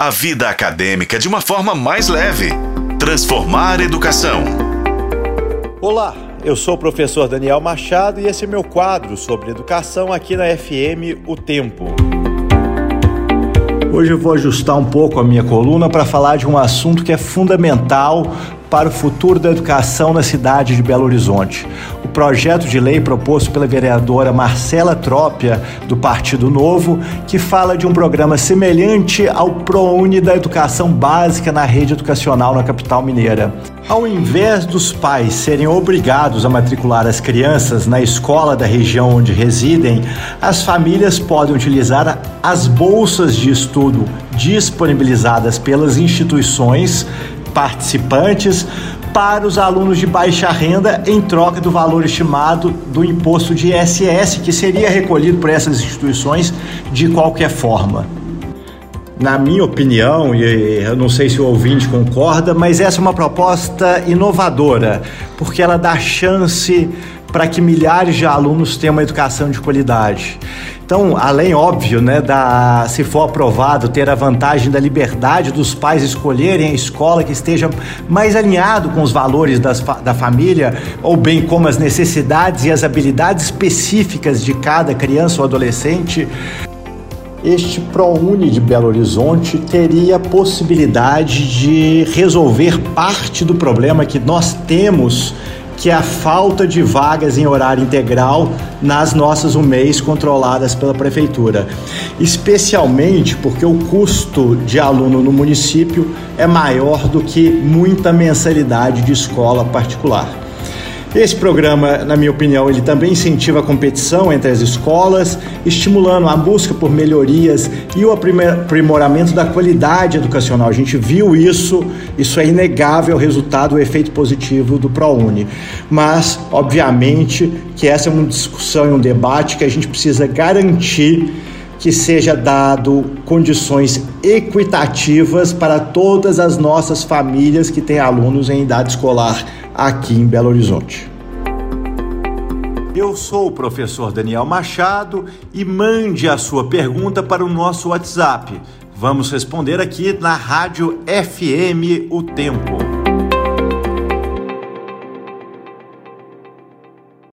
a vida acadêmica de uma forma mais leve. Transformar educação. Olá, eu sou o professor Daniel Machado e esse é meu quadro sobre educação aqui na FM O Tempo. Hoje eu vou ajustar um pouco a minha coluna para falar de um assunto que é fundamental para o futuro da educação na cidade de Belo Horizonte. O projeto de lei proposto pela vereadora Marcela Trópia, do Partido Novo, que fala de um programa semelhante ao ProUni da educação básica na rede educacional na capital mineira. Ao invés dos pais serem obrigados a matricular as crianças na escola da região onde residem, as famílias podem utilizar as bolsas de estudo disponibilizadas pelas instituições participantes para os alunos de baixa renda em troca do valor estimado do imposto de ISS, que seria recolhido por essas instituições de qualquer forma. Na minha opinião, e eu não sei se o ouvinte concorda, mas essa é uma proposta inovadora, porque ela dá chance para que milhares de alunos tenham uma educação de qualidade. Então, além, óbvio, né, da, se for aprovado, ter a vantagem da liberdade dos pais escolherem a escola que esteja mais alinhado com os valores das, da família, ou bem como as necessidades e as habilidades específicas de cada criança ou adolescente, este ProUni de Belo Horizonte teria a possibilidade de resolver parte do problema que nós temos que é a falta de vagas em horário integral nas nossas UMEIs controladas pela prefeitura, especialmente porque o custo de aluno no município é maior do que muita mensalidade de escola particular. Esse programa, na minha opinião, ele também incentiva a competição entre as escolas, estimulando a busca por melhorias e o aprimoramento da qualidade educacional. A gente viu isso, isso é inegável o resultado, o efeito positivo do ProUni. Mas, obviamente, que essa é uma discussão e um debate que a gente precisa garantir que seja dado condições equitativas para todas as nossas famílias que têm alunos em idade escolar aqui em Belo Horizonte. Eu sou o professor Daniel Machado e mande a sua pergunta para o nosso WhatsApp. Vamos responder aqui na Rádio FM O Tempo.